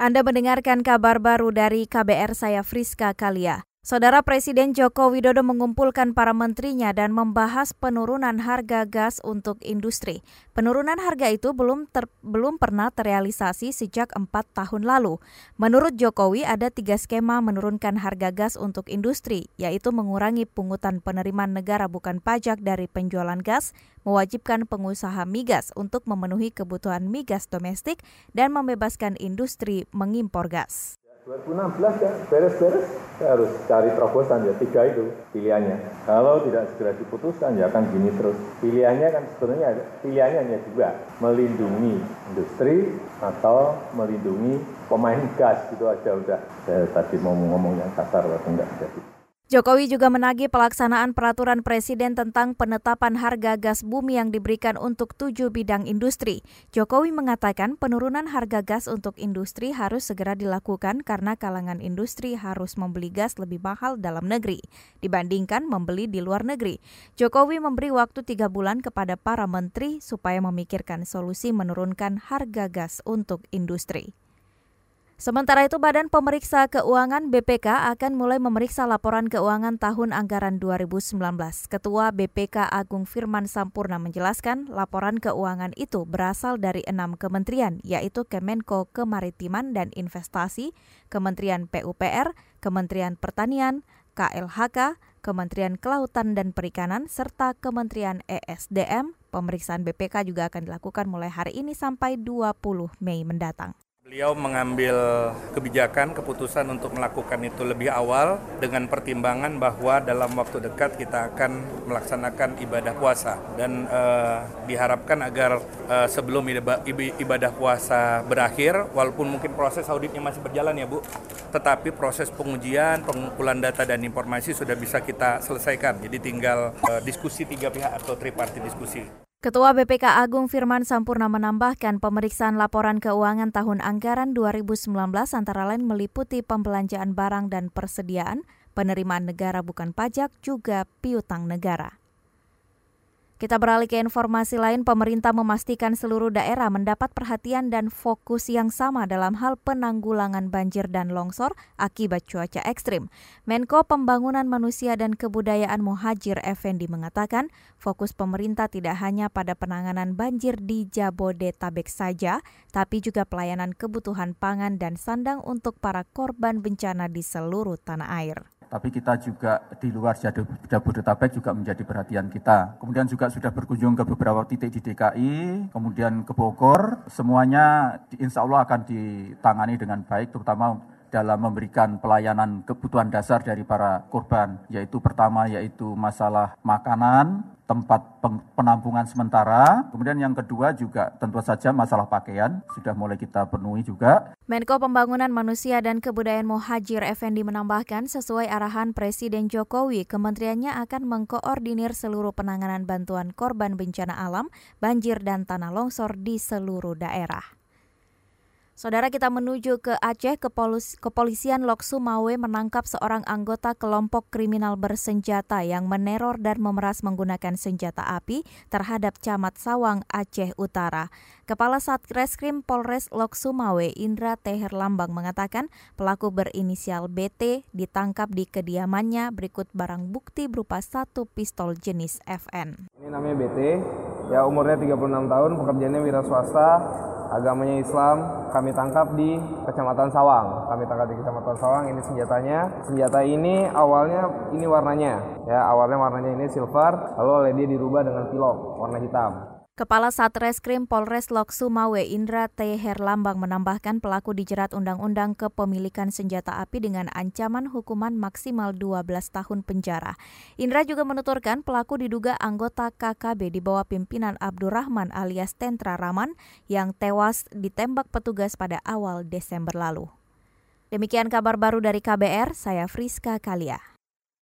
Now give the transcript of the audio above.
Anda mendengarkan kabar baru dari KBR saya Friska Kalia. Saudara Presiden Joko Widodo mengumpulkan para menterinya dan membahas penurunan harga gas untuk industri. Penurunan harga itu belum ter, belum pernah terrealisasi sejak empat tahun lalu. Menurut Jokowi ada tiga skema menurunkan harga gas untuk industri, yaitu mengurangi pungutan penerimaan negara bukan pajak dari penjualan gas, mewajibkan pengusaha migas untuk memenuhi kebutuhan migas domestik, dan membebaskan industri mengimpor gas. 2016 ya beres-beres saya harus cari terobosan ya tiga itu pilihannya. Kalau tidak segera diputuskan ya akan gini terus. Pilihannya kan sebenarnya pilihannya hanya dua melindungi industri atau melindungi pemain gas gitu aja udah. Saya tadi mau ngomong yang kasar tapi enggak jadi Jokowi juga menagih pelaksanaan peraturan presiden tentang penetapan harga gas bumi yang diberikan untuk tujuh bidang industri. Jokowi mengatakan penurunan harga gas untuk industri harus segera dilakukan karena kalangan industri harus membeli gas lebih mahal dalam negeri dibandingkan membeli di luar negeri. Jokowi memberi waktu tiga bulan kepada para menteri supaya memikirkan solusi menurunkan harga gas untuk industri. Sementara itu, Badan Pemeriksa Keuangan BPK akan mulai memeriksa laporan keuangan tahun anggaran 2019. Ketua BPK Agung Firman Sampurna menjelaskan laporan keuangan itu berasal dari enam kementerian, yaitu Kemenko Kemaritiman dan Investasi, Kementerian PUPR, Kementerian Pertanian, KLHK, Kementerian Kelautan dan Perikanan, serta Kementerian ESDM. Pemeriksaan BPK juga akan dilakukan mulai hari ini sampai 20 Mei mendatang. Beliau mengambil kebijakan, keputusan untuk melakukan itu lebih awal dengan pertimbangan bahwa dalam waktu dekat kita akan melaksanakan ibadah puasa dan uh, diharapkan agar uh, sebelum ibadah puasa berakhir, walaupun mungkin proses auditnya masih berjalan ya Bu, tetapi proses pengujian, pengumpulan data dan informasi sudah bisa kita selesaikan. Jadi tinggal uh, diskusi tiga pihak atau tripartit diskusi. Ketua BPK Agung Firman Sampurna menambahkan pemeriksaan laporan keuangan tahun anggaran 2019 antara lain meliputi pembelanjaan barang dan persediaan, penerimaan negara bukan pajak, juga piutang negara. Kita beralih ke informasi lain, pemerintah memastikan seluruh daerah mendapat perhatian dan fokus yang sama dalam hal penanggulangan banjir dan longsor akibat cuaca ekstrim. Menko Pembangunan Manusia dan Kebudayaan Muhajir Effendi mengatakan, fokus pemerintah tidak hanya pada penanganan banjir di Jabodetabek saja, tapi juga pelayanan kebutuhan pangan dan sandang untuk para korban bencana di seluruh tanah air tapi kita juga di luar Jabodetabek juga menjadi perhatian kita. Kemudian juga sudah berkunjung ke beberapa titik di DKI, kemudian ke Bogor, semuanya insya Allah akan ditangani dengan baik, terutama dalam memberikan pelayanan kebutuhan dasar dari para korban, yaitu pertama yaitu masalah makanan, tempat penampungan sementara. Kemudian yang kedua juga tentu saja masalah pakaian sudah mulai kita penuhi juga. Menko Pembangunan Manusia dan Kebudayaan Muhajir Effendi menambahkan sesuai arahan Presiden Jokowi, kementeriannya akan mengkoordinir seluruh penanganan bantuan korban bencana alam, banjir dan tanah longsor di seluruh daerah. Saudara kita menuju ke Aceh, Kepolis, Kepolisian Lok Sumawe menangkap seorang anggota kelompok kriminal bersenjata yang meneror dan memeras menggunakan senjata api terhadap Camat Sawang, Aceh Utara. Kepala Satreskrim Polres Lok Sumawe, Indra Teher Lambang mengatakan pelaku berinisial BT ditangkap di kediamannya berikut barang bukti berupa satu pistol jenis FN. Ini namanya BT, ya umurnya 36 tahun, pekerjaannya wira swasta, agamanya Islam, kami tangkap di Kecamatan Sawang. Kami tangkap di Kecamatan Sawang, ini senjatanya. Senjata ini awalnya ini warnanya, ya awalnya warnanya ini silver, lalu oleh dia dirubah dengan pilok warna hitam. Kepala Satreskrim Polres Lok Sumawe Indra T. Herlambang menambahkan pelaku dijerat Undang-Undang Kepemilikan Senjata Api dengan ancaman hukuman maksimal 12 tahun penjara. Indra juga menuturkan pelaku diduga anggota KKB di bawah pimpinan Abdurrahman alias Tentra Raman yang tewas ditembak petugas pada awal Desember lalu. Demikian kabar baru dari KBR, saya Friska Kalia.